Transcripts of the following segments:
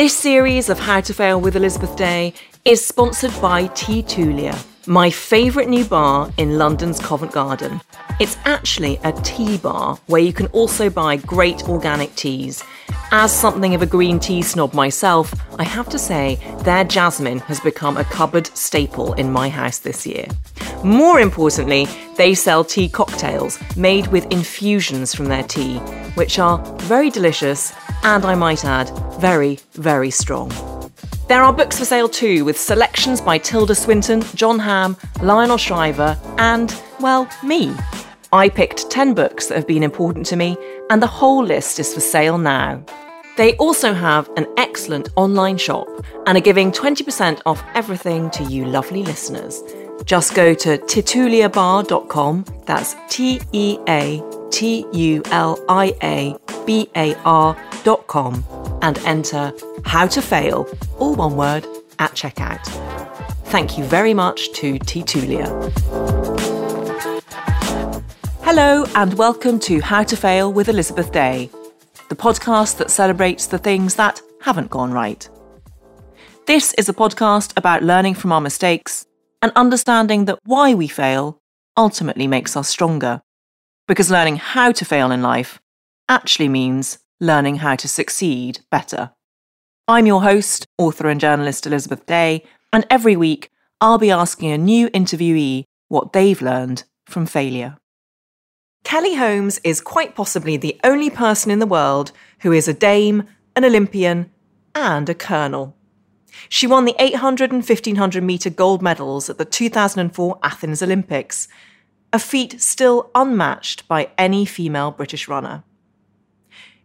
This series of How to Fail with Elizabeth Day is sponsored by Teatulia, my favourite new bar in London's Covent Garden. It's actually a tea bar where you can also buy great organic teas. As something of a green tea snob myself, I have to say their jasmine has become a cupboard staple in my house this year. More importantly, they sell tea cocktails made with infusions from their tea, which are very delicious and I might add, very, very strong. There are books for sale too, with selections by Tilda Swinton, Jon Hamm, Lionel Shriver, and, well, me. I picked 10 books that have been important to me, and the whole list is for sale now. They also have an excellent online shop and are giving 20% off everything to you lovely listeners. Just go to teatuliabar.com, that's T E A T U L I A B A R.com, and enter How to Fail, all one word, at checkout. Thank you very much to Teatulia. Hello, and welcome to How to Fail with Elizabeth Day, the podcast that celebrates the things that haven't gone right. This is a podcast about learning from our mistakes and understanding that why we fail ultimately makes us stronger. Because learning how to fail in life actually means learning how to succeed better. I'm your host, author and journalist Elizabeth Day, and every week I'll be asking a new interviewee what they've learned from failure. Kelly Holmes is quite possibly the only person in the world who is a dame, an Olympian, and a colonel. She won the 800 and 1500 metre gold medals at the 2004 Athens Olympics, a feat still unmatched by any female British runner.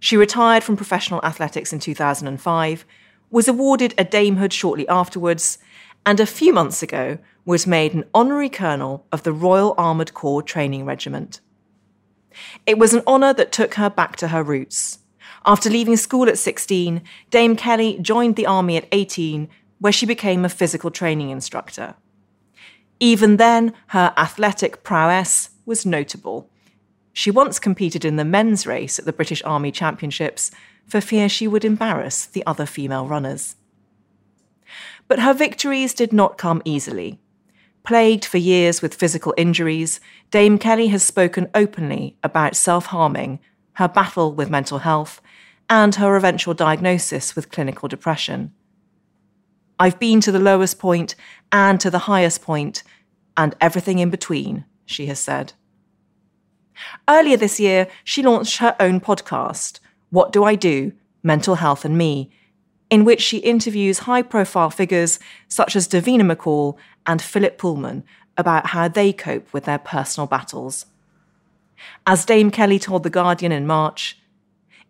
She retired from professional athletics in 2005, was awarded a damehood shortly afterwards, and a few months ago was made an honorary colonel of the Royal Armoured Corps Training Regiment. It was an honour that took her back to her roots. After leaving school at 16, Dame Kelly joined the army at 18, where she became a physical training instructor. Even then, her athletic prowess was notable. She once competed in the men's race at the British Army Championships for fear she would embarrass the other female runners. But her victories did not come easily. Plagued for years with physical injuries, Dame Kelly has spoken openly about self harming, her battle with mental health, and her eventual diagnosis with clinical depression. I've been to the lowest point and to the highest point, and everything in between, she has said. Earlier this year, she launched her own podcast, What Do I Do? Mental Health and Me, in which she interviews high profile figures such as Davina McCall and Philip Pullman about how they cope with their personal battles. As Dame Kelly told The Guardian in March,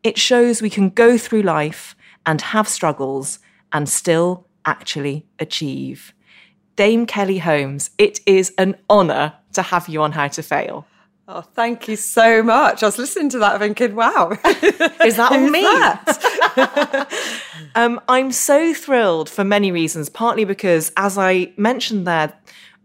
it shows we can go through life and have struggles and still actually achieve. Dame Kelly Holmes, it is an honour to have you on How to Fail. Oh, thank you so much. I was listening to that thinking, wow. Is that me? That? um, I'm so thrilled for many reasons, partly because, as I mentioned there,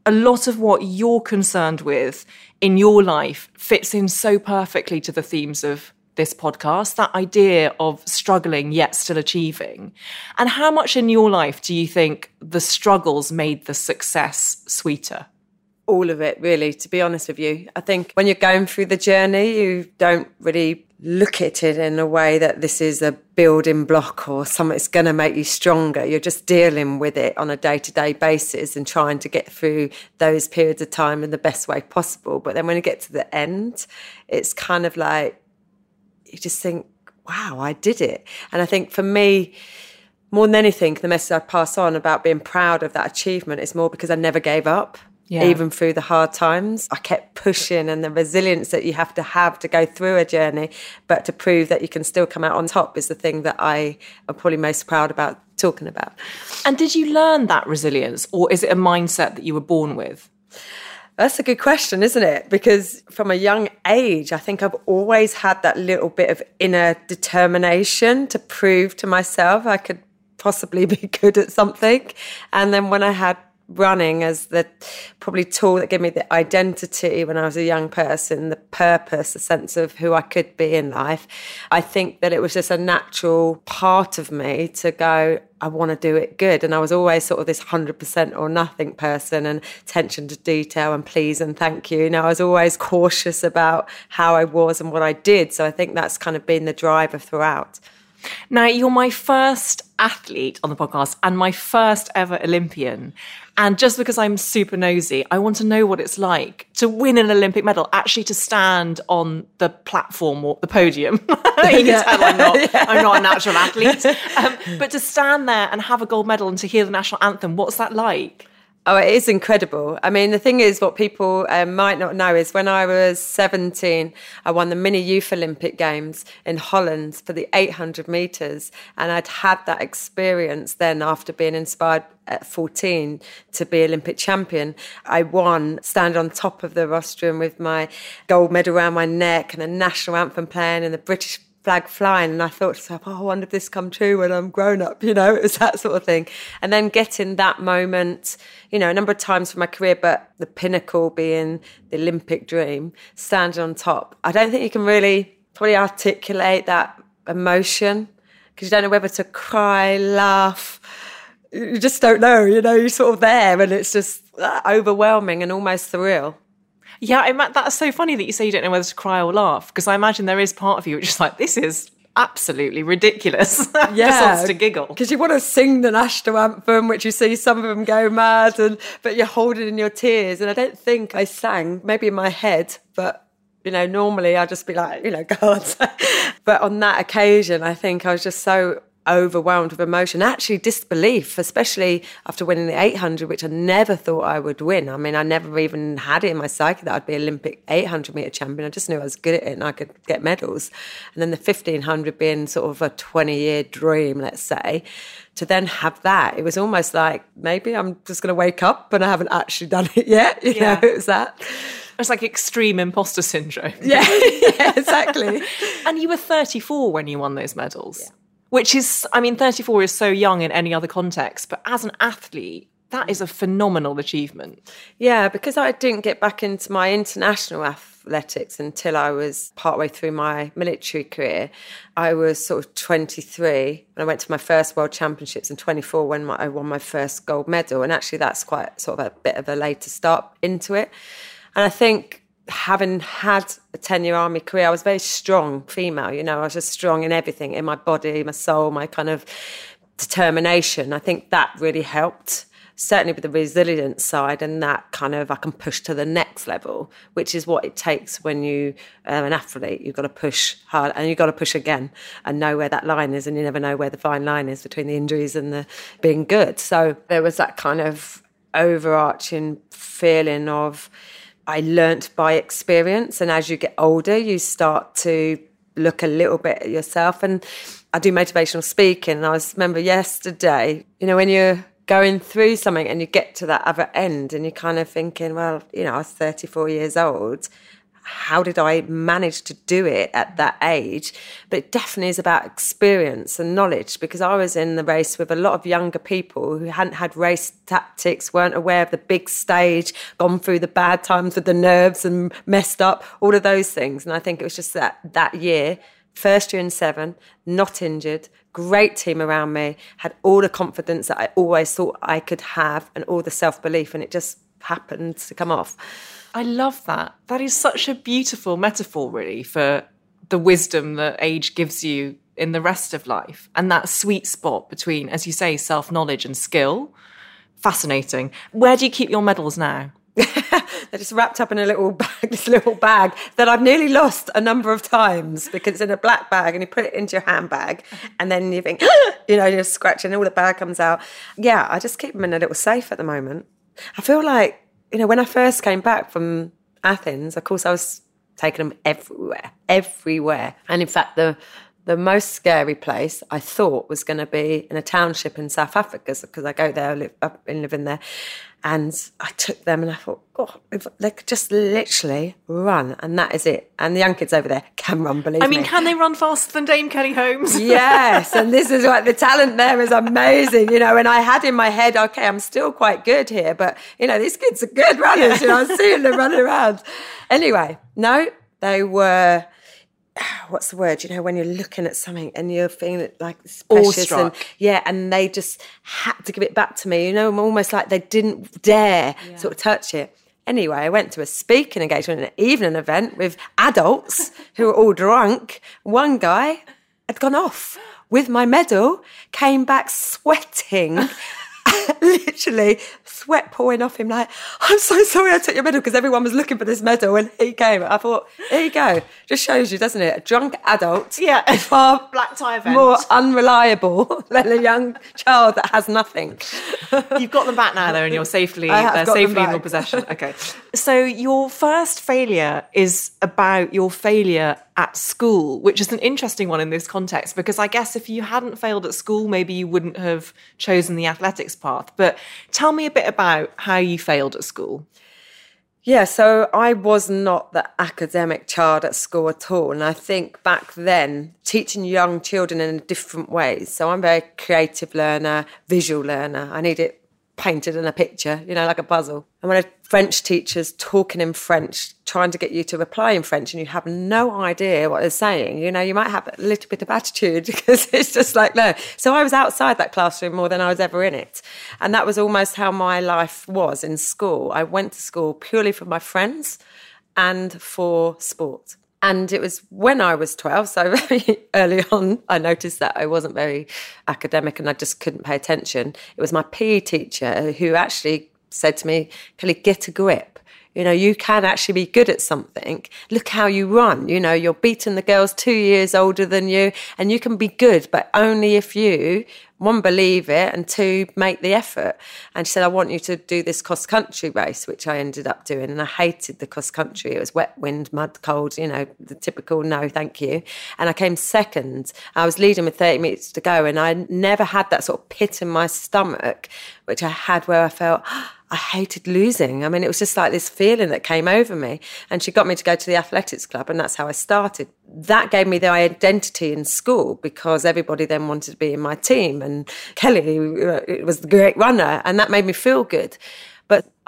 a lot of what you're concerned with in your life fits in so perfectly to the themes of this podcast that idea of struggling yet still achieving. And how much in your life do you think the struggles made the success sweeter? All of it, really, to be honest with you. I think when you're going through the journey, you don't really look at it in a way that this is a building block or something that's going to make you stronger. You're just dealing with it on a day to day basis and trying to get through those periods of time in the best way possible. But then when you get to the end, it's kind of like you just think, wow, I did it. And I think for me, more than anything, the message I pass on about being proud of that achievement is more because I never gave up. Yeah. Even through the hard times, I kept pushing and the resilience that you have to have to go through a journey, but to prove that you can still come out on top is the thing that I am probably most proud about talking about. And did you learn that resilience, or is it a mindset that you were born with? That's a good question, isn't it? Because from a young age, I think I've always had that little bit of inner determination to prove to myself I could possibly be good at something. And then when I had running as the probably tool that gave me the identity when I was a young person, the purpose, the sense of who I could be in life. I think that it was just a natural part of me to go, I want to do it good. And I was always sort of this 100% or nothing person and attention to detail and please and thank you. You know, I was always cautious about how I was and what I did. So I think that's kind of been the driver throughout. Now, you're my first athlete on the podcast and my first ever Olympian. And just because I'm super nosy, I want to know what it's like to win an Olympic medal, actually to stand on the platform or the podium. you can yeah. tell I'm not, yeah. I'm not a natural athlete. Um, but to stand there and have a gold medal and to hear the national anthem, what's that like? Oh, it is incredible. I mean, the thing is, what people um, might not know is when I was 17, I won the Mini Youth Olympic Games in Holland for the 800 metres. And I'd had that experience then after being inspired at 14 to be Olympic champion. I won, stand on top of the rostrum with my gold medal around my neck and the national anthem playing and the British flag flying and I thought to myself, oh, I wonder if this come true when I'm grown up, you know, it was that sort of thing. And then getting that moment, you know, a number of times for my career, but the pinnacle being the Olympic dream, standing on top. I don't think you can really probably articulate that emotion because you don't know whether to cry, laugh. You just don't know, you know, you're sort of there and it's just uh, overwhelming and almost surreal. Yeah, I that's so funny that you say you don't know whether to cry or laugh because I imagine there is part of you which is like, this is absolutely ridiculous. Yeah, just wants to giggle because you want to sing the national anthem, which you see some of them go mad, and but you're holding in your tears. And I don't think I sang, maybe in my head, but you know, normally I'd just be like, you know, God. but on that occasion, I think I was just so overwhelmed with emotion, actually disbelief, especially after winning the 800, which I never thought I would win. I mean, I never even had it in my psyche that I'd be Olympic 800 meter champion. I just knew I was good at it and I could get medals. And then the 1500 being sort of a 20 year dream, let's say, to then have that, it was almost like maybe I'm just going to wake up and I haven't actually done it yet. You yeah. know, it was that. It's like extreme imposter syndrome. Yeah, yeah exactly. and you were 34 when you won those medals. Yeah which is, I mean, 34 is so young in any other context, but as an athlete, that is a phenomenal achievement. Yeah, because I didn't get back into my international athletics until I was partway through my military career. I was sort of 23 when I went to my first World Championships and 24 when my, I won my first gold medal. And actually, that's quite sort of a bit of a later start into it. And I think having had a 10 year army career, I was very strong female, you know, I was just strong in everything, in my body, my soul, my kind of determination. I think that really helped, certainly with the resilience side and that kind of I can push to the next level, which is what it takes when you are an athlete. You've got to push hard and you've got to push again and know where that line is. And you never know where the fine line is between the injuries and the being good. So there was that kind of overarching feeling of, I learnt by experience. And as you get older, you start to look a little bit at yourself. And I do motivational speaking. I was, remember yesterday, you know, when you're going through something and you get to that other end and you're kind of thinking, well, you know, I was 34 years old how did I manage to do it at that age? But it definitely is about experience and knowledge because I was in the race with a lot of younger people who hadn't had race tactics, weren't aware of the big stage, gone through the bad times with the nerves and messed up, all of those things. And I think it was just that that year, first year in seven, not injured, great team around me, had all the confidence that I always thought I could have and all the self belief, and it just happened to come off. I love that. That is such a beautiful metaphor, really, for the wisdom that age gives you in the rest of life and that sweet spot between, as you say, self knowledge and skill. Fascinating. Where do you keep your medals now? They're just wrapped up in a little bag, this little bag that I've nearly lost a number of times because it's in a black bag and you put it into your handbag and then you think, you know, you're scratching, and all the bag comes out. Yeah, I just keep them in a little safe at the moment. I feel like you know, when I first came back from Athens, of course, I was taking them everywhere, everywhere. And in fact, the the most scary place I thought was going to be in a township in South Africa because I go there, live, I've been living there. And I took them and I thought, God, if they could just literally run and that is it. And the young kids over there can run, believe me. I mean, me. can they run faster than Dame Kelly Holmes? yes, and this is like the talent there is amazing, you know. And I had in my head, okay, I'm still quite good here, but you know, these kids are good runners. You know, I'm seeing them running around. Anyway, no, they were. What's the word? You know, when you're looking at something and you're feeling it like it's precious, and yeah, and they just had to give it back to me. You know, almost like they didn't dare sort of touch it. Anyway, I went to a speaking engagement, an evening event with adults who were all drunk. One guy had gone off with my medal, came back sweating, literally sweat pouring off him. Like, I'm so sorry I took your medal because everyone was looking for this medal and he came. I thought, here you go. Just shows you, doesn't it? A drunk adult Yeah. far Black tie event. more unreliable than a young child that has nothing. You've got them back now, though, and you're safely uh, they're safely in your possession. Okay. So your first failure is about your failure at school, which is an interesting one in this context because I guess if you hadn't failed at school, maybe you wouldn't have chosen the athletics path. But tell me a bit about how you failed at school. Yeah, so I was not the academic child at school at all. And I think back then, teaching young children in different ways. So I'm a very creative learner, visual learner. I need it painted in a picture, you know, like a puzzle. And when a French teacher's talking in French, trying to get you to reply in French, and you have no idea what they're saying, you know, you might have a little bit of attitude because it's just like, no. So I was outside that classroom more than I was ever in it. And that was almost how my life was in school. I went to school purely for my friends and for sport. And it was when I was 12, so very early on, I noticed that I wasn't very academic and I just couldn't pay attention. It was my PE teacher who actually said to me, Kelly, get a grip. You know, you can actually be good at something. Look how you run. You know, you're beating the girls two years older than you, and you can be good, but only if you, one, believe it, and two, make the effort. And she said, I want you to do this cross country race, which I ended up doing. And I hated the cross country. It was wet, wind, mud, cold, you know, the typical no, thank you. And I came second. I was leading with 30 minutes to go, and I never had that sort of pit in my stomach, which I had where I felt, I hated losing. I mean, it was just like this feeling that came over me. And she got me to go to the athletics club, and that's how I started. That gave me the identity in school because everybody then wanted to be in my team. And Kelly uh, was the great runner, and that made me feel good.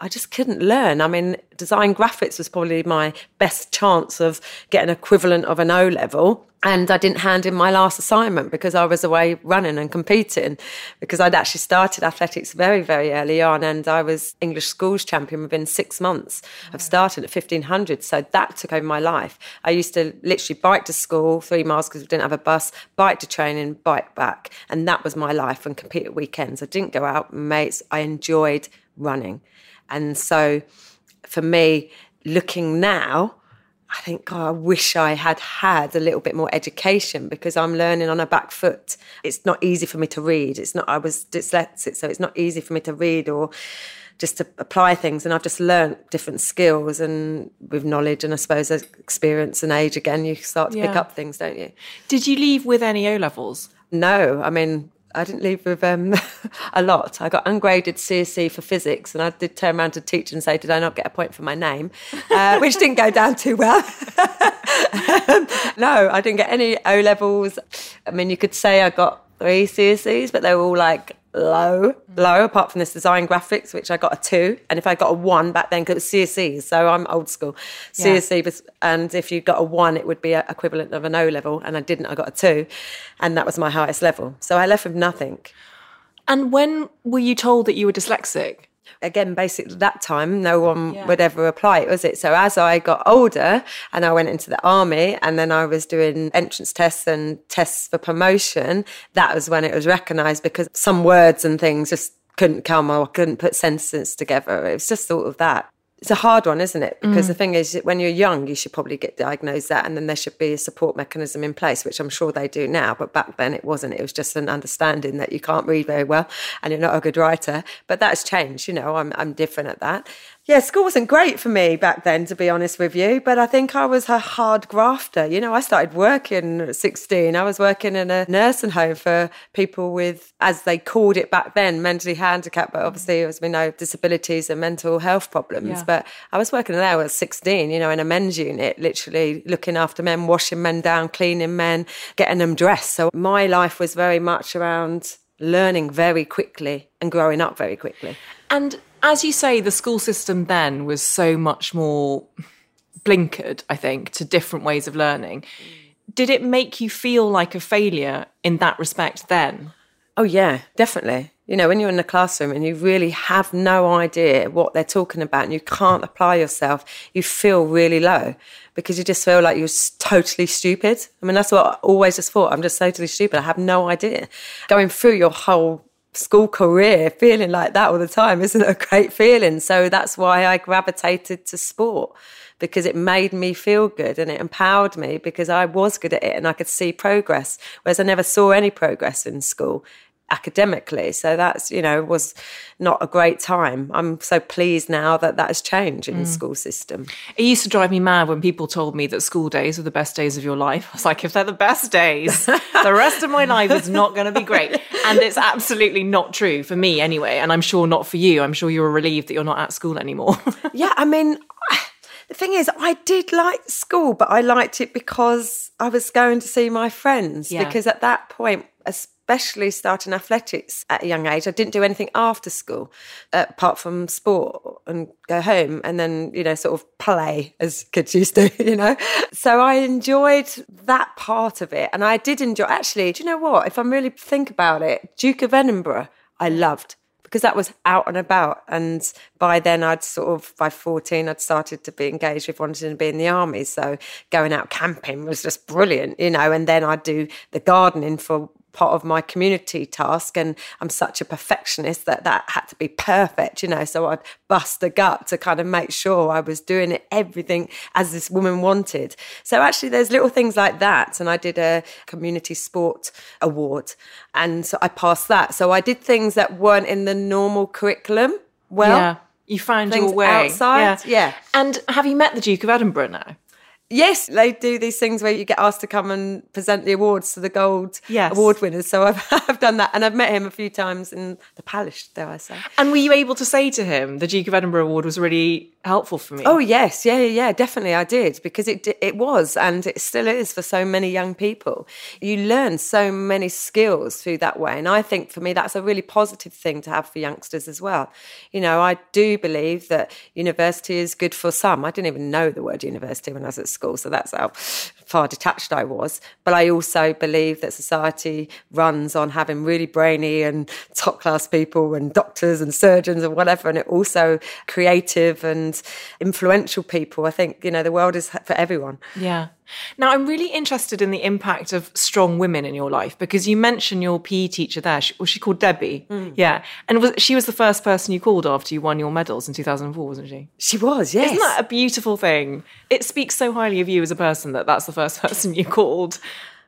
I just couldn't learn. I mean, design graphics was probably my best chance of getting equivalent of an O level. And I didn't hand in my last assignment because I was away running and competing because I'd actually started athletics very, very early on. And I was English schools champion within six months of starting at 1500. So that took over my life. I used to literally bike to school three miles because we didn't have a bus, bike to training, bike back. And that was my life and compete at weekends. I didn't go out, mates. I enjoyed running. And so for me, looking now, I think, God, I wish I had had a little bit more education because I'm learning on a back foot. It's not easy for me to read. It's not, I was dyslexic, so it's not easy for me to read or just to apply things. And I've just learned different skills and with knowledge and I suppose experience and age again, you start to pick up things, don't you? Did you leave with any O levels? No, I mean, I didn't leave with um, a lot. I got ungraded CSE for physics, and I did turn around to teach and say, "Did I not get a point for my name?" Uh, which didn't go down too well. Um, no, I didn't get any O levels. I mean, you could say I got three CSEs, but they were all like low, low. Apart from this design graphics, which I got a two, and if I got a one back then, 'cause it was CSEs, so I'm old school. CSE was, and if you got a one, it would be a equivalent of an O level, and I didn't. I got a two, and that was my highest level. So I left with nothing. And when were you told that you were dyslexic? Again, basically that time, no one would ever apply it, was it? So as I got older and I went into the army and then I was doing entrance tests and tests for promotion, that was when it was recognised because some words and things just couldn't come or couldn't put sentences together. It was just sort of that. It's a hard one, isn't it? Because the mm. thing is, when you're young, you should probably get diagnosed that, and then there should be a support mechanism in place, which I'm sure they do now. But back then, it wasn't. It was just an understanding that you can't read very well and you're not a good writer. But that's changed. You know, I'm I'm different at that. Yeah, school wasn't great for me back then, to be honest with you. But I think I was a hard grafter. You know, I started working at 16. I was working in a nursing home for people with, as they called it back then, mentally handicapped. But obviously, as we know, disabilities and mental health problems. Yeah. But I was working there at 16, you know, in a men's unit, literally looking after men, washing men down, cleaning men, getting them dressed. So my life was very much around learning very quickly and growing up very quickly. And as you say, the school system then was so much more blinkered, I think, to different ways of learning. Did it make you feel like a failure in that respect then? Oh, yeah, definitely. You know, when you're in the classroom and you really have no idea what they're talking about and you can't apply yourself, you feel really low because you just feel like you're totally stupid. I mean, that's what I always just thought. I'm just totally stupid. I have no idea. Going through your whole school career feeling like that all the time isn't a great feeling. So that's why I gravitated to sport because it made me feel good and it empowered me because I was good at it and I could see progress, whereas I never saw any progress in school academically. So that's, you know, was not a great time. I'm so pleased now that that has changed in mm. the school system. It used to drive me mad when people told me that school days were the best days of your life. I was like, if they're the best days, the rest of my life is not going to be great. And it's absolutely not true for me anyway. And I'm sure not for you. I'm sure you're relieved that you're not at school anymore. yeah, I mean, the thing is, I did like school, but I liked it because I was going to see my friends. Yeah. Because at that point, especially starting athletics at a young age. I didn't do anything after school uh, apart from sport and go home and then, you know, sort of play as kids used to, you know. So I enjoyed that part of it. And I did enjoy, actually, do you know what? If I'm really think about it, Duke of Edinburgh, I loved because that was out and about. And by then, I'd sort of, by 14, I'd started to be engaged with wanting to be in the army. So going out camping was just brilliant, you know. And then I'd do the gardening for part of my community task and I'm such a perfectionist that that had to be perfect you know so I'd bust a gut to kind of make sure I was doing it everything as this woman wanted so actually there's little things like that and I did a community sport award and so I passed that so I did things that weren't in the normal curriculum well yeah. You found your way outside, yeah. yeah. And have you met the Duke of Edinburgh now? Yes, they do these things where you get asked to come and present the awards to the gold yes. award winners. So I've, I've done that, and I've met him a few times in the palace, dare I say. And were you able to say to him, the Duke of Edinburgh Award was really helpful for me? Oh yes, yeah, yeah, definitely, I did because it it was, and it still is for so many young people. You learn so many skills through that way, and I think for me that's a really positive thing to have for youngsters as well. You know, I do believe that university is good for some. I didn't even know the word university when I was at school. So that's how far detached I was. But I also believe that society runs on having really brainy and top class people and doctors and surgeons and whatever. And it also creative and influential people. I think, you know, the world is for everyone. Yeah. Now, I'm really interested in the impact of strong women in your life because you mentioned your PE teacher there. She, was she called Debbie? Mm. Yeah. And was, she was the first person you called after you won your medals in 2004, wasn't she? She was, yes. Isn't that a beautiful thing? It speaks so highly of you as a person that that's the first person you called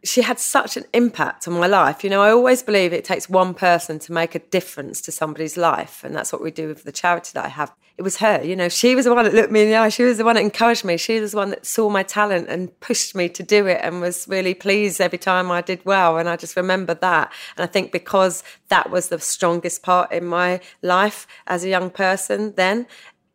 she had such an impact on my life. You know, I always believe it takes one person to make a difference to somebody's life. And that's what we do with the charity that I have. It was her, you know, she was the one that looked me in the eye. She was the one that encouraged me. She was the one that saw my talent and pushed me to do it and was really pleased every time I did well. And I just remember that. And I think because that was the strongest part in my life as a young person then,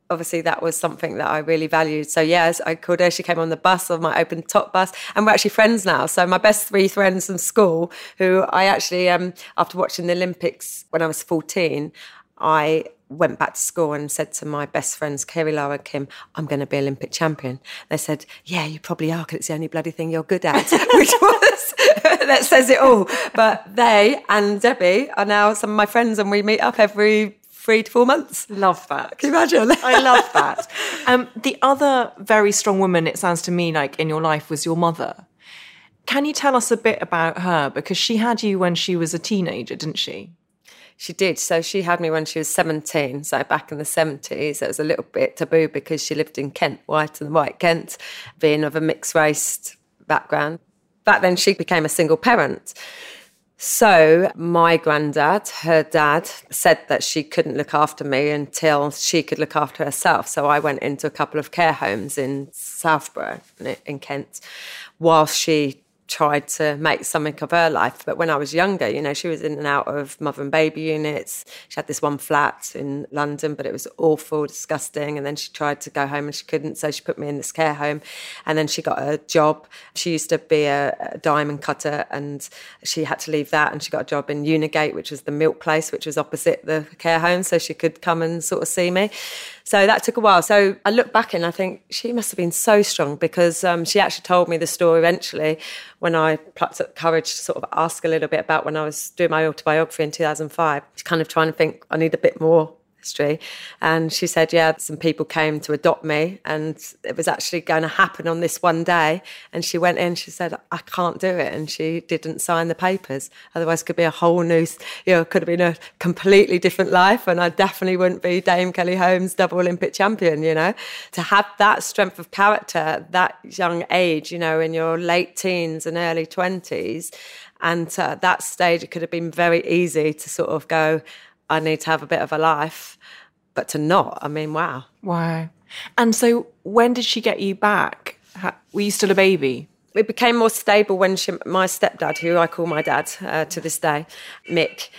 obviously that was something that I really valued. So yes, I called her. She came on the bus on my open top bus, and we're actually friends now. So my best three friends from school, who I actually, um, after watching the Olympics when I was fourteen, I went back to school and said to my best friends, Kerry, Lara, and Kim, I'm going to be Olympic champion. They said, Yeah, you probably are, because it's the only bloody thing you're good at, which was, that says it all. But they and Debbie are now some of my friends, and we meet up every three to four months. Love that. Can you imagine? I love that. Um, the other very strong woman, it sounds to me like in your life, was your mother. Can you tell us a bit about her? Because she had you when she was a teenager, didn't she? She did. So she had me when she was 17. So back in the 70s, it was a little bit taboo because she lived in Kent, white and white Kent, being of a mixed race background. Back then, she became a single parent. So, my granddad, her dad, said that she couldn't look after me until she could look after herself. So, I went into a couple of care homes in Southborough, in Kent, whilst she tried to make something of her life. But when I was younger, you know, she was in and out of mother and baby units. She had this one flat in London, but it was awful, disgusting. And then she tried to go home and she couldn't. So she put me in this care home. And then she got a job. She used to be a, a diamond cutter and she had to leave that. And she got a job in Unigate, which was the milk place, which was opposite the care home. So she could come and sort of see me. So that took a while. So I look back and I think she must have been so strong because um, she actually told me the story eventually when I plucked up courage to sort of ask a little bit about when I was doing my autobiography in 2005. Kind of trying to think, I need a bit more history. And she said, Yeah, some people came to adopt me, and it was actually going to happen on this one day. And she went in, she said, I can't do it. And she didn't sign the papers. Otherwise, it could be a whole new, you know, could have been a completely different life. And I definitely wouldn't be Dame Kelly Holmes, double Olympic champion, you know. To have that strength of character at that young age, you know, in your late teens and early 20s. And at that stage, it could have been very easy to sort of go, I need to have a bit of a life. But to not, I mean, wow. Wow. And so when did she get you back? Were you still a baby? It became more stable when she, my stepdad, who I call my dad uh, to this day, Mick,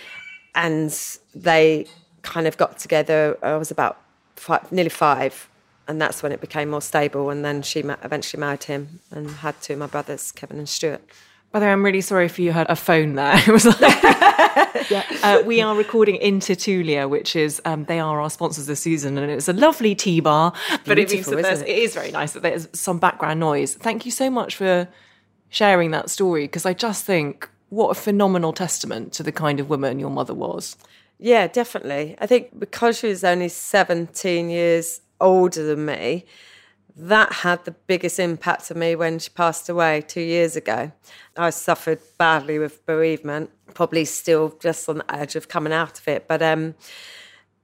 and they kind of got together. I was about five, nearly five, and that's when it became more stable. And then she eventually married him and had two of my brothers, Kevin and Stuart. By the way, I'm really sorry if you heard a phone there. It was like, yeah. Uh, we are recording in Teatulia, which is um, they are our sponsors this season, and it's a lovely tea bar. But it means that it? it is very nice that there's some background noise. Thank you so much for sharing that story because I just think what a phenomenal testament to the kind of woman your mother was. Yeah, definitely. I think because she was only 17 years older than me that had the biggest impact on me when she passed away two years ago. I suffered badly with bereavement, probably still just on the edge of coming out of it. But um,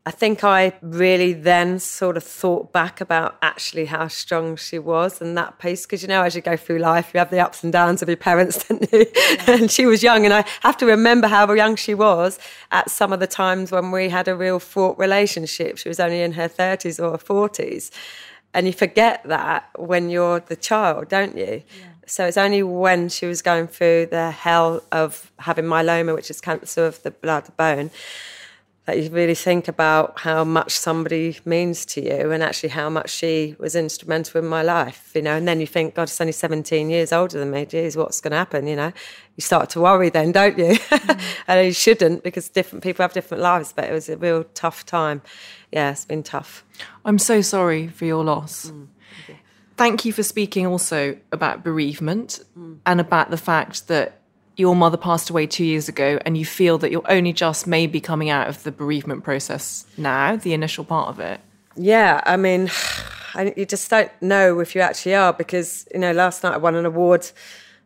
I think I really then sort of thought back about actually how strong she was and that piece. Because, you know, as you go through life, you have the ups and downs of your parents, don't you? Yeah. and she was young. And I have to remember how young she was at some of the times when we had a real fraught relationship. She was only in her 30s or 40s. And you forget that when you're the child, don't you? Yeah. So it's only when she was going through the hell of having myeloma, which is cancer of the blood bone, that you really think about how much somebody means to you and actually how much she was instrumental in my life, you know. And then you think, God, it's only 17 years older than me. Geez, what's going to happen, you know? You start to worry then, don't you? Mm. and you shouldn't because different people have different lives, but it was a real tough time yeah, it's been tough. I'm so sorry for your loss. Mm, thank, you. for speaking also about bereavement mm. and about the fact that your mother passed away two years ago and you feel that you're only just maybe coming out of the bereavement process now, the initial part of it. Yeah, I mean, I, you just don't know if you actually are because, you know, last night I won an award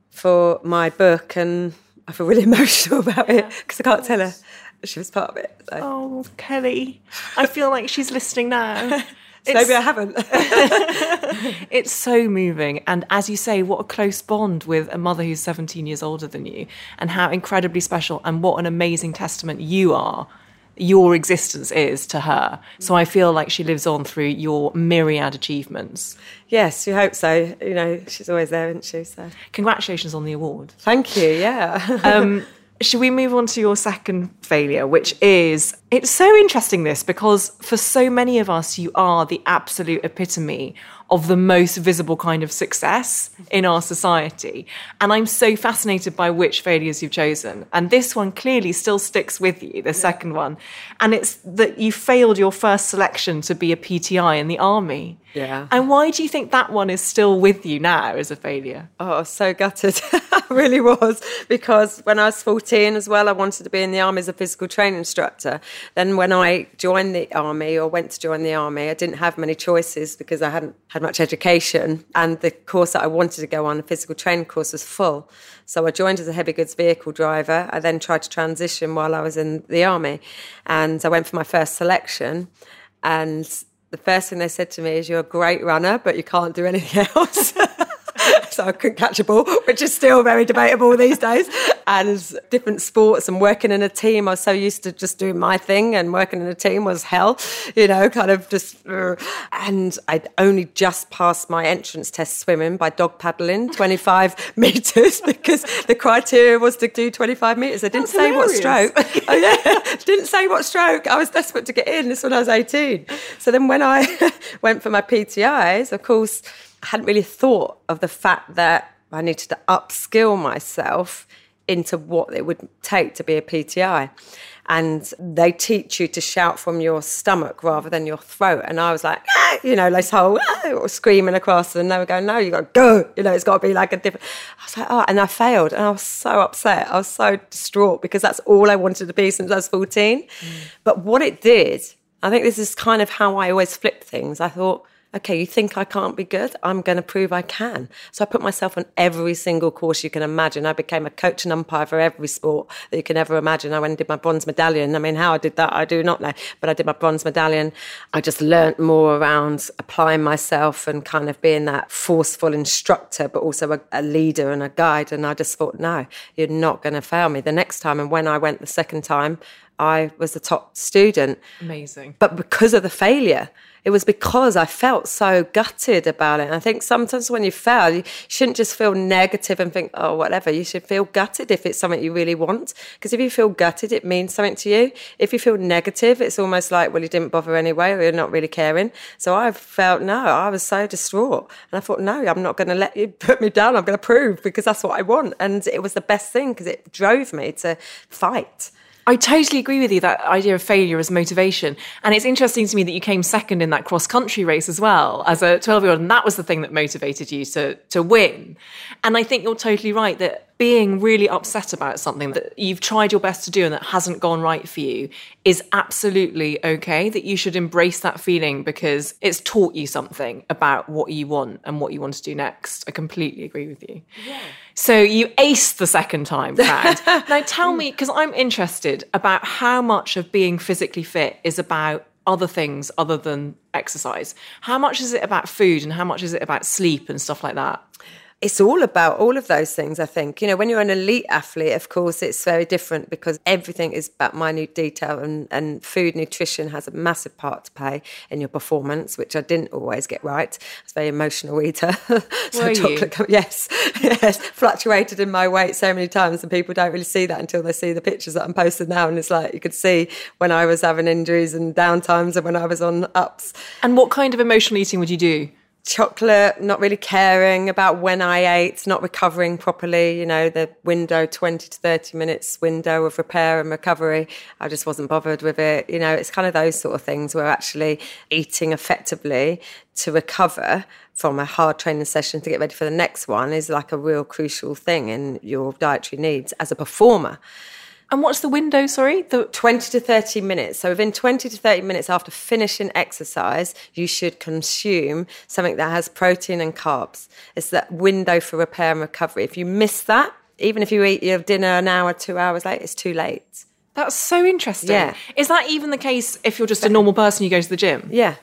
for my book and I feel really emotional about it because I can't tell her she was part of it. So. Oh, Kelly. I feel like she's listening now. maybe I haven't. it's so moving. And as you say, what a close bond with a mother who's 17 years older than you, and how incredibly special and what an amazing testament you are, your existence is to her. So I feel like she lives on through your myriad achievements. Yes, you hope so. You know, she's always there, isn't she? So congratulations on the award. Thank you. Yeah. um, should we move on to your second failure, which is it's so interesting this because for so many of us, you are the absolute epitome of the most visible kind of success in our society. And I'm so fascinated by which failures you've chosen. And this one clearly still sticks with you, the yeah. second one. And it's that you failed your first selection to be a PTI in the army. Yeah. And why do you think that one is still with you now as a failure? Oh, I was so gutted. I really was. Because when I was 14 as well, I wanted to be in the army as a physical training instructor. Then when I joined the army or went to join the army, I didn't have many choices because I hadn't had much education. And the course that I wanted to go on, the physical training course, was full. So I joined as a heavy goods vehicle driver. I then tried to transition while I was in the army. And I went for my first selection. And the first thing they said to me is, You're a great runner, but you can't do anything else. so I couldn't catch a ball, which is still very debatable these days. And different sports and working in a team, I was so used to just doing my thing, and working in a team was hell, you know, kind of just. Uh, and I'd only just passed my entrance test swimming by dog paddling 25 metres because the criteria was to do 25 metres. I didn't That's say hilarious. what stroke. oh, yeah. Didn't say what stroke. I was desperate to get in. This when I was 18. So then when I went for my PTIs, of course, hadn't really thought of the fact that I needed to upskill myself into what it would take to be a PTI. And they teach you to shout from your stomach rather than your throat. And I was like, ah, you know, this whole ah, screaming across, and they were going, no, you got to go. You know, it's got to be like a different. I was like, oh, and I failed, and I was so upset. I was so distraught because that's all I wanted to be since I was fourteen. But what it did, I think this is kind of how I always flip things. I thought, okay, you think I can't be good? I'm going to prove I can. So I put myself on every single course you can imagine. I became a coach and umpire for every sport that you can ever imagine. I went and did my bronze medallion. I mean, how I did that, I do not know. But I did my bronze medallion. I just learnt more around applying myself and kind of being that forceful instructor, but also a, a leader and a guide. And I just thought, no, you're not going to fail me the next time. And when I went the second time, I was the top student. Amazing. But because of the failure, it was because I felt so gutted about it. And I think sometimes when you fail, you shouldn't just feel negative and think, oh, whatever. You should feel gutted if it's something you really want. Because if you feel gutted, it means something to you. If you feel negative, it's almost like, well, you didn't bother anyway, or you're not really caring. So I felt, no, I was so distraught. And I thought, no, I'm not going to let you put me down. I'm going to prove because that's what I want. And it was the best thing because it drove me to fight. I totally agree with you that idea of failure as motivation. And it's interesting to me that you came second in that cross country race as well as a 12 year old. And that was the thing that motivated you to, to win. And I think you're totally right that being really upset about something that you've tried your best to do and that hasn't gone right for you is absolutely okay. That you should embrace that feeling because it's taught you something about what you want and what you want to do next. I completely agree with you. Yeah. So you aced the second time, now tell me, because I'm interested about how much of being physically fit is about other things other than exercise. How much is it about food and how much is it about sleep and stuff like that? It's all about all of those things, I think. You know, when you're an elite athlete, of course, it's very different because everything is about minute detail and, and food, nutrition has a massive part to play in your performance, which I didn't always get right. I was a very emotional eater. so Were chocolate, you? yes, yes, fluctuated in my weight so many times, and people don't really see that until they see the pictures that I'm posting now. And it's like you could see when I was having injuries and downtimes and when I was on ups And what kind of emotional eating would you do? Chocolate, not really caring about when I ate, not recovering properly, you know, the window, 20 to 30 minutes window of repair and recovery. I just wasn't bothered with it. You know, it's kind of those sort of things where actually eating effectively to recover from a hard training session to get ready for the next one is like a real crucial thing in your dietary needs as a performer. And what's the window, sorry? The 20 to 30 minutes. So within 20 to 30 minutes after finishing exercise, you should consume something that has protein and carbs. It's that window for repair and recovery. If you miss that, even if you eat your dinner an hour, two hours late, it's too late. That's so interesting. Yeah. Is that even the case if you're just a normal person you go to the gym? Yeah.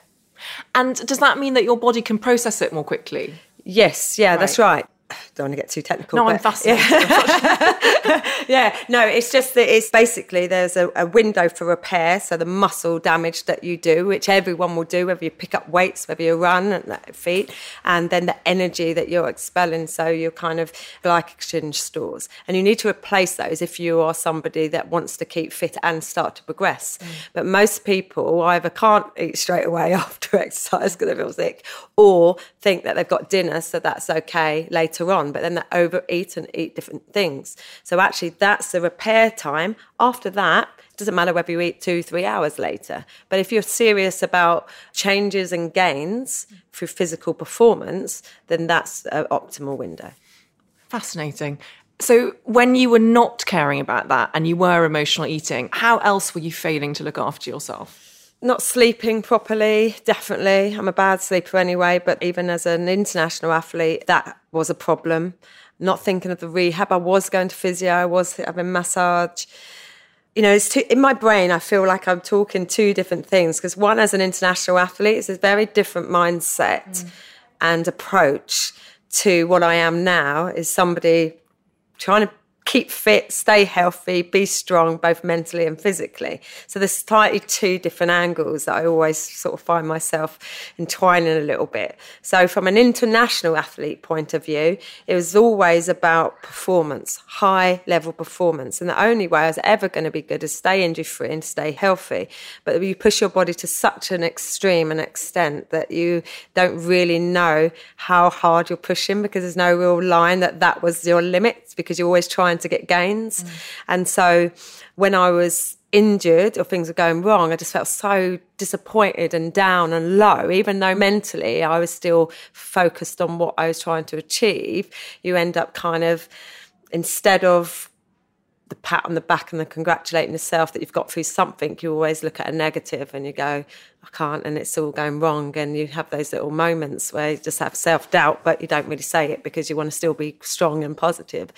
And does that mean that your body can process it more quickly? Yes, yeah, that's right. Don't want to get too technical. No, I'm but- fascinated. yeah, no, it's just that it's basically there's a, a window for repair. So the muscle damage that you do, which everyone will do, whether you pick up weights, whether you run at feet, and then the energy that you're expelling. So you're kind of glycogen stores, and you need to replace those if you are somebody that wants to keep fit and start to progress. Mm. But most people either can't eat straight away after exercise because they feel sick, or think that they've got dinner, so that's okay later on. But then they overeat and eat different things. So actually, that's the repair time. After that, it doesn't matter whether you eat two, three hours later. But if you're serious about changes and gains through physical performance, then that's an optimal window. Fascinating. So, when you were not caring about that and you were emotional eating, how else were you failing to look after yourself? Not sleeping properly, definitely. I'm a bad sleeper anyway, but even as an international athlete, that was a problem. Not thinking of the rehab. I was going to physio, I was having massage. You know, it's too, in my brain, I feel like I'm talking two different things because one, as an international athlete, it's a very different mindset mm. and approach to what I am now is somebody trying to keep fit, stay healthy, be strong, both mentally and physically. So there's slightly two different angles that I always sort of find myself entwining a little bit. So from an international athlete point of view, it was always about performance, high level performance. And the only way I was ever going to be good is stay injury free and stay healthy. But you push your body to such an extreme and extent that you don't really know how hard you're pushing because there's no real line that that was your limits because you're always trying trying to get gains. Mm. And so when I was injured or things were going wrong, I just felt so disappointed and down and low, even though mentally I was still focused on what I was trying to achieve. You end up kind of, instead of the pat on the back and the congratulating yourself that you've got through something, you always look at a negative and you go, I can't, and it's all going wrong. And you have those little moments where you just have self doubt, but you don't really say it because you want to still be strong and positive.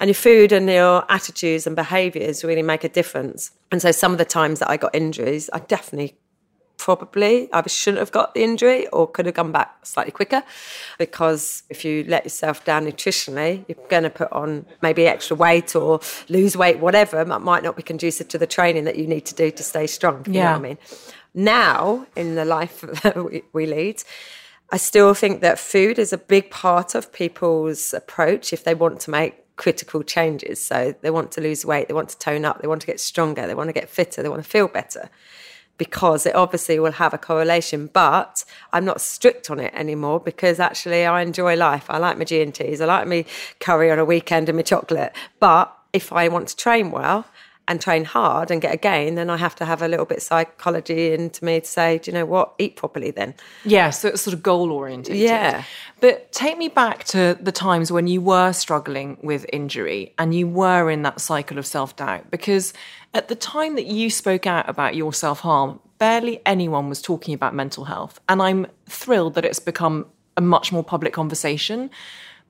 And your food and your attitudes and behaviors really make a difference. And so some of the times that I got injuries, I definitely probably I shouldn't have got the injury or could have come back slightly quicker because if you let yourself down nutritionally, you're going to put on maybe extra weight or lose weight, whatever. That might not be conducive to the training that you need to do to stay strong. You yeah. know what I mean? Now, in the life that we lead, I still think that food is a big part of people's approach if they want to make critical changes. So they want to lose weight, they want to tone up, they want to get stronger, they want to get fitter, they want to feel better because it obviously will have a correlation. But I'm not strict on it anymore because actually I enjoy life. I like my G and T's. I like my curry on a weekend and my chocolate. But if I want to train well, and train hard and get a gain, then I have to have a little bit psychology into me to say, do you know what, eat properly then. Yeah, so it's sort of goal oriented. Yeah. But take me back to the times when you were struggling with injury and you were in that cycle of self doubt because at the time that you spoke out about your self harm, barely anyone was talking about mental health. And I'm thrilled that it's become a much more public conversation.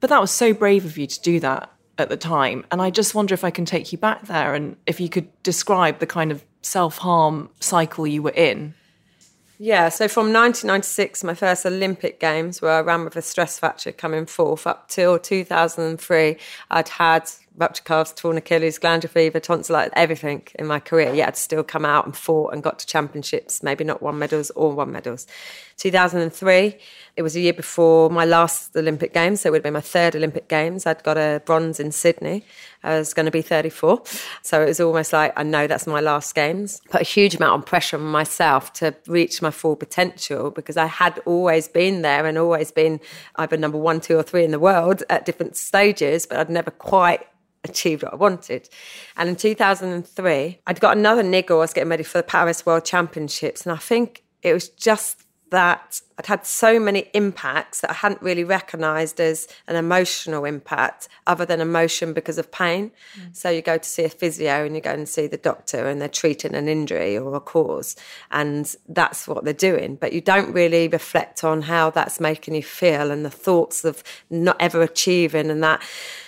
But that was so brave of you to do that at the time. And I just wonder if I can take you back there and if you could describe the kind of self harm cycle you were in. Yeah, so from 1996, my first Olympic Games, where I ran with a stress fracture coming forth, up till 2003, I'd had ruptured calves, torn Achilles, glandular fever, tonsillitis, everything in my career. Yet I'd still come out and fought and got to championships, maybe not won medals or won medals. 2003, it was a year before my last Olympic Games, so it would have been my third Olympic Games. I'd got a bronze in Sydney. I was going to be 34. So it was almost like, I know that's my last Games. Put a huge amount of pressure on myself to reach my full potential because I had always been there and always been either number one, two, or three in the world at different stages, but I'd never quite achieved what I wanted. And in 2003, I'd got another niggle. I was getting ready for the Paris World Championships. And I think it was just that I'd had so many impacts that I hadn't really recognized as an emotional impact other than emotion because of pain. Mm. So you go to see a physio and you go and see the doctor and they're treating an injury or a cause and that's what they're doing. But you don't really reflect on how that's making you feel and the thoughts of not ever achieving and that,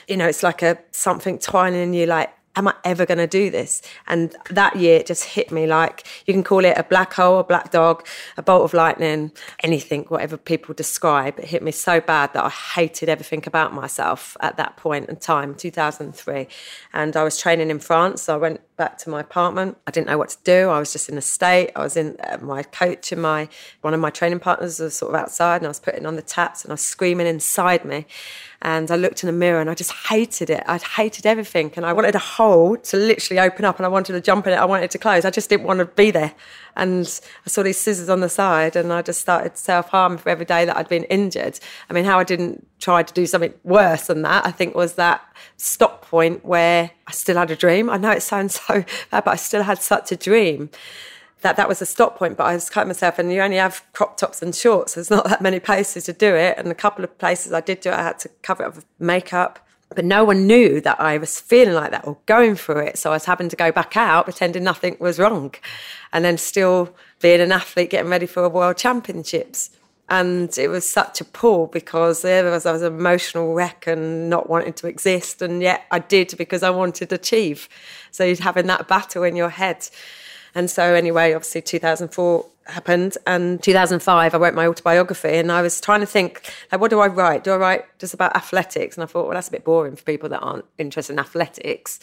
you know, it's like a something twining in you like am I ever going to do this? And that year it just hit me like you can call it a black hole, a black dog, a bolt of lightning, anything, whatever people describe. It hit me so bad that I hated everything about myself at that point in time, 2003. And I was training in France. So I went back to my apartment. I didn't know what to do. I was just in a state. I was in uh, my coach and my one of my training partners was sort of outside and I was putting on the taps and I was screaming inside me. And I looked in the mirror and I just hated it. I'd hated everything. And I wanted a hole to literally open up and I wanted to jump in it. I wanted to close. I just didn't want to be there. And I saw these scissors on the side and I just started self harm for every day that I'd been injured. I mean, how I didn't try to do something worse than that, I think was that stop point where I still had a dream. I know it sounds so bad, but I still had such a dream that that was a stop point. But I was cutting myself, and you only have crop tops and shorts. There's not that many places to do it, and a couple of places I did do it, I had to cover it up with makeup. But no one knew that I was feeling like that or going through it. So I was having to go back out, pretending nothing was wrong, and then still being an athlete, getting ready for a World Championships. And it was such a pull because there was, I was an emotional wreck and not wanting to exist. And yet I did because I wanted to achieve. So you're having that battle in your head. And so, anyway, obviously, 2004 happened. And 2005, I wrote my autobiography and I was trying to think, like, what do I write? Do I write just about athletics? And I thought, well, that's a bit boring for people that aren't interested in athletics.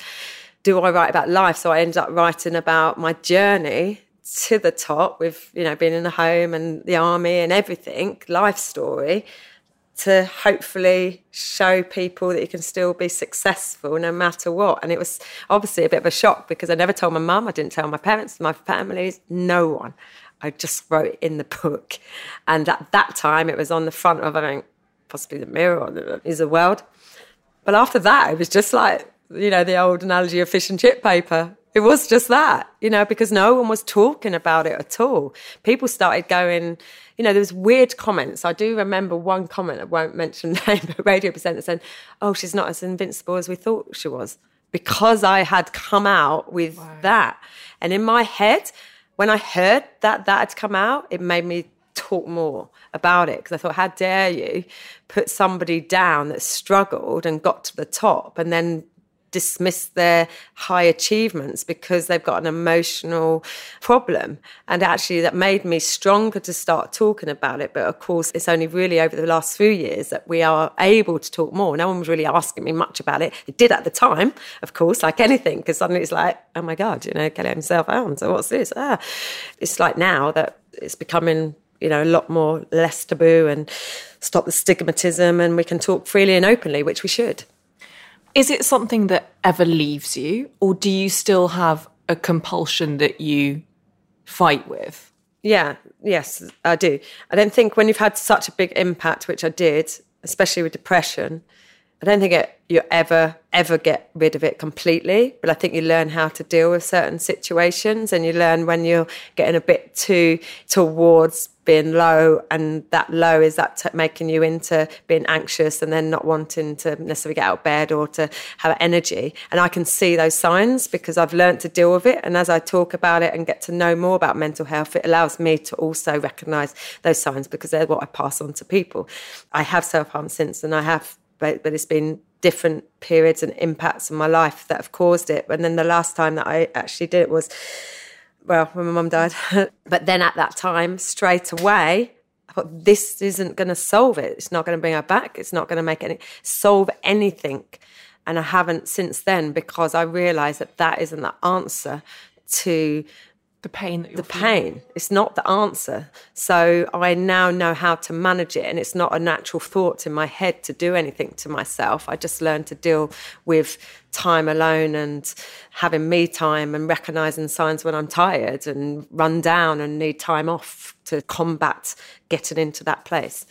Do I write about life? So I ended up writing about my journey to the top with, you know, being in the home and the army and everything, life story to hopefully show people that you can still be successful no matter what. And it was obviously a bit of a shock because I never told my mum, I didn't tell my parents, my families, no one. I just wrote it in the book. And at that time, it was on the front of, I think, possibly the Mirror or the News of the World. But after that, it was just like, you know, the old analogy of fish and chip paper. It was just that, you know, because no one was talking about it at all. People started going, you know, there was weird comments. I do remember one comment, I won't mention name, but radio presenter said, oh, she's not as invincible as we thought she was. Because I had come out with wow. that. And in my head, when I heard that that had come out, it made me talk more about it because I thought, how dare you put somebody down that struggled and got to the top and then dismiss their high achievements because they've got an emotional problem. And actually, that made me stronger to start talking about it. But of course, it's only really over the last few years that we are able to talk more. No one was really asking me much about it. It did at the time, of course, like anything, because suddenly it's like, oh my God, you know, Kelly himself out. So what's this? Ah, it's like now that it's becoming you know, a lot more less taboo and stop the stigmatism and we can talk freely and openly, which we should. Is it something that ever leaves you, or do you still have a compulsion that you fight with? Yeah, yes, I do. I don't think when you've had such a big impact, which I did, especially with depression, I don't think it, you ever, ever get rid of it completely. But I think you learn how to deal with certain situations and you learn when you're getting a bit too towards being low and that low is that t- making you into being anxious and then not wanting to necessarily get out of bed or to have energy and i can see those signs because i've learned to deal with it and as i talk about it and get to know more about mental health it allows me to also recognize those signs because they're what i pass on to people i have self-harm since and i have but, but it's been different periods and impacts in my life that have caused it and then the last time that i actually did it was well, when my mum died. but then at that time, straight away, I thought, this isn't going to solve it. It's not going to bring her back. It's not going to make any solve anything. And I haven't since then because I realised that that isn't the answer to the pain the pain. It's not the answer. So i now know how to manage it and it's not a natural thought in my head to do anything to myself. I just learned to deal with time alone and having me time and recognizing signs when i'm tired and run down and need time off to combat getting into that place.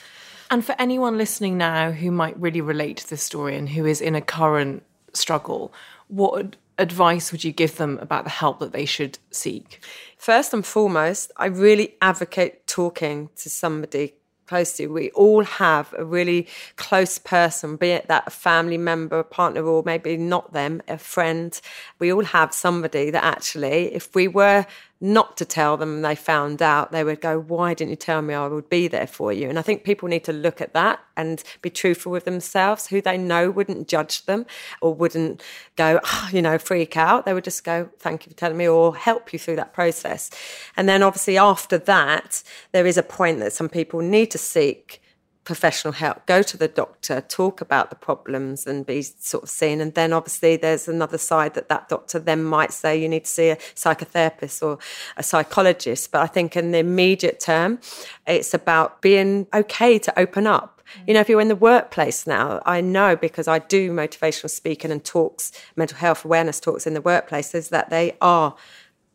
And for anyone listening now who might really relate to this story and who is in a current struggle what advice would you give them about the help that they should seek? First and foremost, I really advocate talking to somebody close to. We all have a really close person, be it that a family member, a partner, or maybe not them, a friend. We all have somebody that actually, if we were not to tell them they found out, they would go, Why didn't you tell me I would be there for you? And I think people need to look at that and be truthful with themselves. Who they know wouldn't judge them or wouldn't go, oh, you know, freak out. They would just go, Thank you for telling me or help you through that process. And then obviously after that, there is a point that some people need to seek professional help, go to the doctor, talk about the problems and be sort of seen. And then obviously there's another side that that doctor then might say you need to see a psychotherapist or a psychologist. But I think in the immediate term, it's about being okay to open up. Mm. You know, if you're in the workplace now, I know because I do motivational speaking and talks, mental health awareness talks in the workplace, is that they are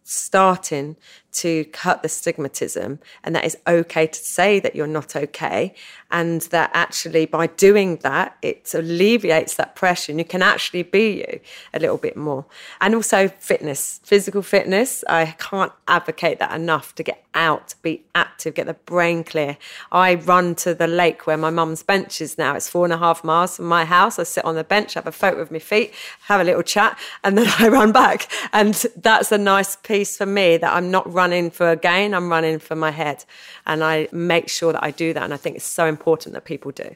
starting to cut the stigmatism and that is okay to say that you're not okay and that actually by doing that it alleviates that pressure and you can actually be you a little bit more. And also fitness physical fitness i can't advocate that enough to get out be active get the brain clear. I run to the lake where my mum's bench is now. It's four and a half miles from my house. I sit on the bench have a photo of my feet have a little chat and then i run back. And that's a nice piece for me that i'm not running running for gain, I'm running for my head. And I make sure that I do that. And I think it's so important that people do.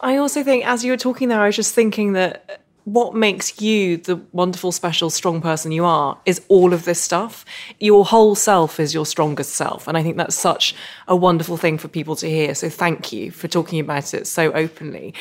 I also think, as you were talking there, I was just thinking that what makes you the wonderful, special, strong person you are is all of this stuff. Your whole self is your strongest self. And I think that's such a wonderful thing for people to hear. So thank you for talking about it so openly.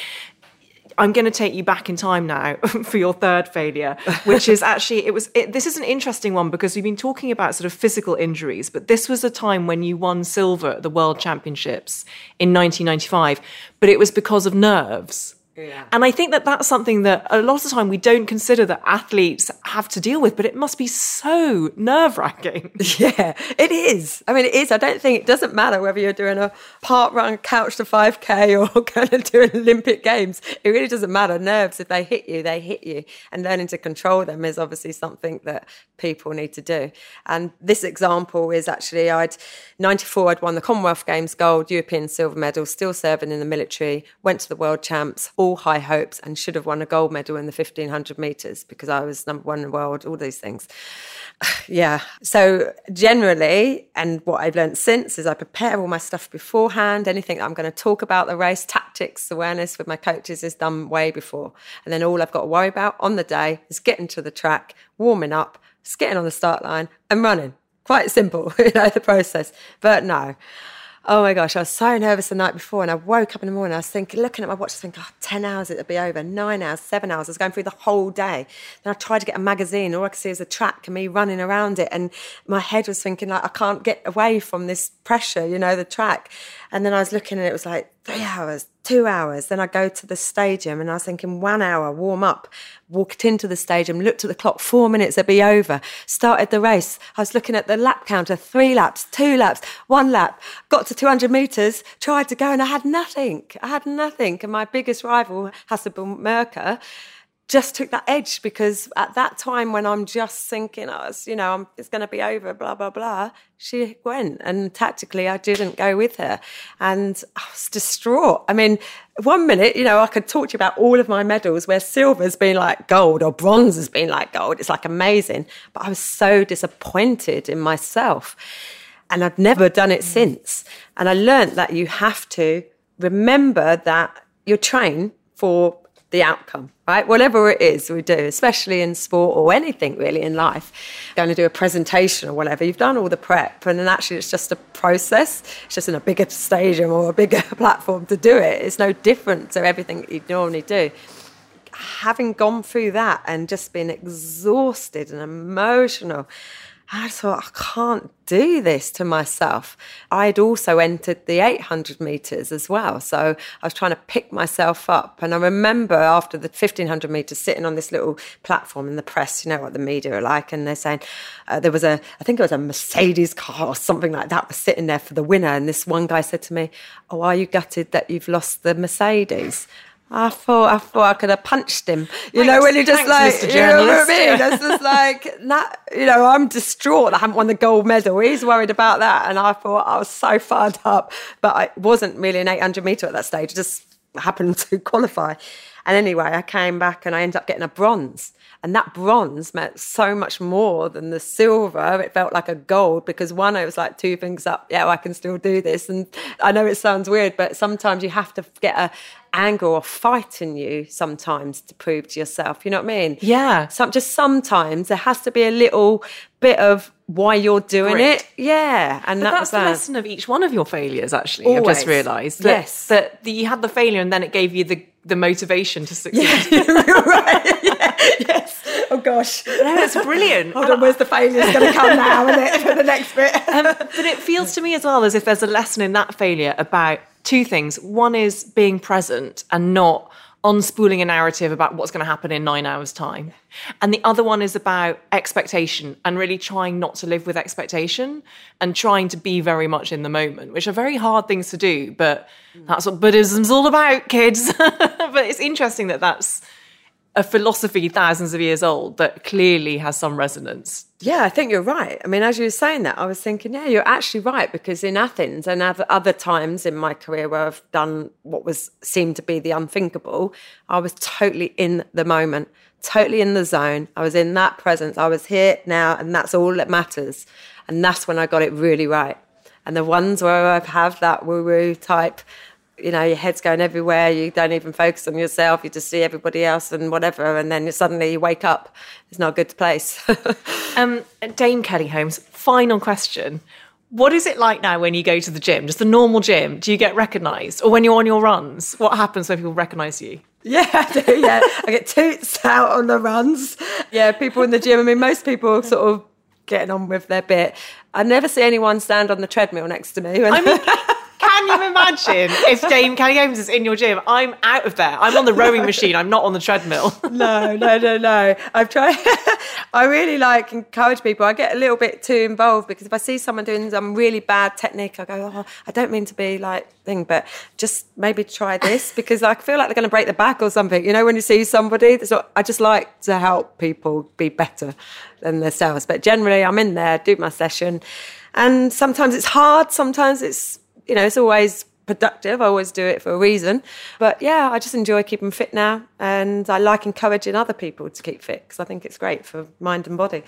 I'm going to take you back in time now for your third failure, which is actually it was. It, this is an interesting one because we've been talking about sort of physical injuries, but this was a time when you won silver at the World Championships in 1995, but it was because of nerves. Yeah. And I think that that's something that a lot of the time we don't consider that athletes have to deal with, but it must be so nerve wracking. Yeah, it is. I mean, it is. I don't think it doesn't matter whether you're doing a parkrun couch to 5K, or going to do Olympic Games. It really doesn't matter. Nerves, if they hit you, they hit you. And learning to control them is obviously something that people need to do. And this example is actually I'd 94, I'd won the Commonwealth Games gold, European silver medal, still serving in the military, went to the world champs all high hopes and should have won a gold medal in the 1500 meters because I was number one in the world, all these things. yeah. So generally, and what I've learned since is I prepare all my stuff beforehand. Anything I'm going to talk about the race, tactics, awareness with my coaches is done way before. And then all I've got to worry about on the day is getting to the track, warming up, getting on the start line and running. Quite simple, you know, the process. But no, Oh my gosh, I was so nervous the night before, and I woke up in the morning. I was thinking, looking at my watch, I was thinking, oh, 10 hours, it'll be over, nine hours, seven hours. I was going through the whole day. Then I tried to get a magazine, all I could see was a track and me running around it. And my head was thinking, like, I can't get away from this pressure, you know, the track. And then I was looking, and it was like three hours, two hours. Then I go to the stadium and I was thinking one hour, warm up, walked into the stadium, looked at the clock, four minutes, it'd be over. Started the race. I was looking at the lap counter, three laps, two laps, one lap, got to 200 metres, tried to go and I had nothing. I had nothing. And my biggest rival, Hassiba Boulmerka, just took that edge because at that time when I'm just thinking, oh, it's, you know, I'm, it's going to be over, blah, blah, blah, she went. And tactically, I didn't go with her. And I was distraught. I mean, one minute, you know, I could talk to you about all of my medals where silver's been like gold or bronze has been like gold. It's like amazing. But I was so disappointed in myself. And I've never done it mm. since. And I learned that you have to remember that you train for the outcome, right? Whatever it is we do, especially in sport or anything really in life, going to do a presentation or whatever, you've done all the prep and then actually it's just a process. It's just in a bigger stadium or a bigger platform to do it. It's no different to everything that you normally do. Having gone through that and just been exhausted and emotional, I thought, I can't do this to myself. I'd also entered the 800 meters as well. So I was trying to pick myself up. And I remember after the 1500 meters sitting on this little platform in the press, you know what the media are like. And they're saying uh, there was a, I think it was a Mercedes car or something like that was sitting there for the winner. And this one guy said to me, Oh, are you gutted that you've lost the Mercedes? I thought I thought I could have punched him. You thanks, know, when he just like you know what I mean? That's just like that. You know, I'm distraught. I haven't won the gold medal. He's worried about that, and I thought I was so fired up. But I wasn't really an 800 meter at that stage. I just happened to qualify. And anyway, I came back and I ended up getting a bronze. And that bronze meant so much more than the silver. It felt like a gold because one, it was like two things up. Yeah, well, I can still do this. And I know it sounds weird, but sometimes you have to get a anger or fight in you sometimes to prove to yourself. You know what I mean? Yeah. Some, just sometimes there has to be a little bit of why you're doing Grit. it. Yeah. And that that's the that. lesson of each one of your failures, actually. Always. I've just realised. That, yes. That you had the failure and then it gave you the the motivation to succeed. Yeah, right. yeah. Yes. Oh gosh. No, it's brilliant. Hold on, where's the failure going to come now for the next bit? um, but it feels to me as well as if there's a lesson in that failure about two things. One is being present and not unspooling a narrative about what's going to happen in nine hours' time. And the other one is about expectation and really trying not to live with expectation and trying to be very much in the moment, which are very hard things to do. But that's what Buddhism's all about, kids. but it's interesting that that's a philosophy thousands of years old that clearly has some resonance. Yeah, I think you're right. I mean, as you were saying that, I was thinking, yeah, you're actually right because in Athens and other times in my career where I've done what was seemed to be the unthinkable, I was totally in the moment, totally in the zone. I was in that presence. I was here now, and that's all that matters. And that's when I got it really right. And the ones where I have had that woo woo type you know, your head's going everywhere. You don't even focus on yourself. You just see everybody else and whatever. And then you suddenly you wake up. It's not a good place. um, Dame Kelly Holmes, final question. What is it like now when you go to the gym, just the normal gym? Do you get recognised? Or when you're on your runs, what happens when people recognise you? Yeah, I do. Yeah, I get toots out on the runs. Yeah, people in the gym. I mean, most people sort of getting on with their bit. I never see anyone stand on the treadmill next to me. I mean, you imagine if Dame Kelly Holmes is in your gym? I'm out of there. I'm on the rowing machine. I'm not on the treadmill. no, no, no, no. I've tried. I really like encourage people. I get a little bit too involved because if I see someone doing some really bad technique, I go, "Oh, I don't mean to be like thing, but just maybe try this because I feel like they're going to break the back or something. You know, when you see somebody, so I just like to help people be better than themselves. But generally, I'm in there, do my session, and sometimes it's hard. Sometimes it's you know, it's always productive. I always do it for a reason. But yeah, I just enjoy keeping fit now. And I like encouraging other people to keep fit because I think it's great for mind and body.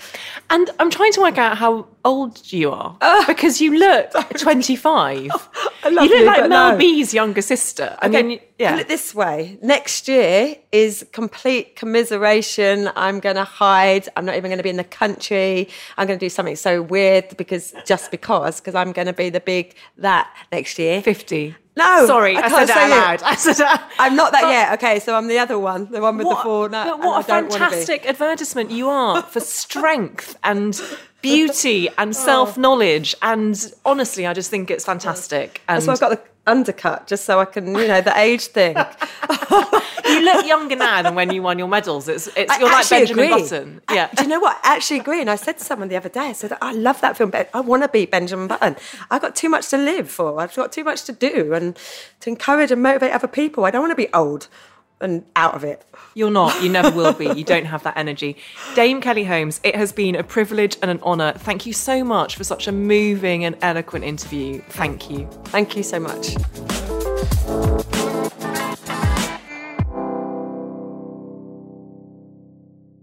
And I'm trying to work out how old you are uh, because you look 25. I love you look you, like Mel no. B's younger sister. I okay, mean, yeah. Put it this way next year is complete commiseration. I'm going to hide. I'm not even going to be in the country. I'm going to do something so weird because just because, because I'm going to be the big that next year. 50. No, sorry, I, I said it out loud. I said it. I'm not that but, yet. Okay, so I'm the other one, the one with what, the four. No, but what a fantastic advertisement you are for strength and beauty and oh. self knowledge. And honestly, I just think it's fantastic. And That's why I've got the undercut, just so I can, you know, the age thing. You look younger now than when you won your medals. It's, it's you're like Benjamin agree. Button. Yeah. I, do you know what? I actually agree. And I said to someone the other day, I said, I love that film, but I want to be Benjamin Button. I've got too much to live for. I've got too much to do and to encourage and motivate other people. I don't want to be old and out of it. You're not. You never will be. You don't have that energy. Dame Kelly Holmes, it has been a privilege and an honour. Thank you so much for such a moving and eloquent interview. Thank you. Thank you so much.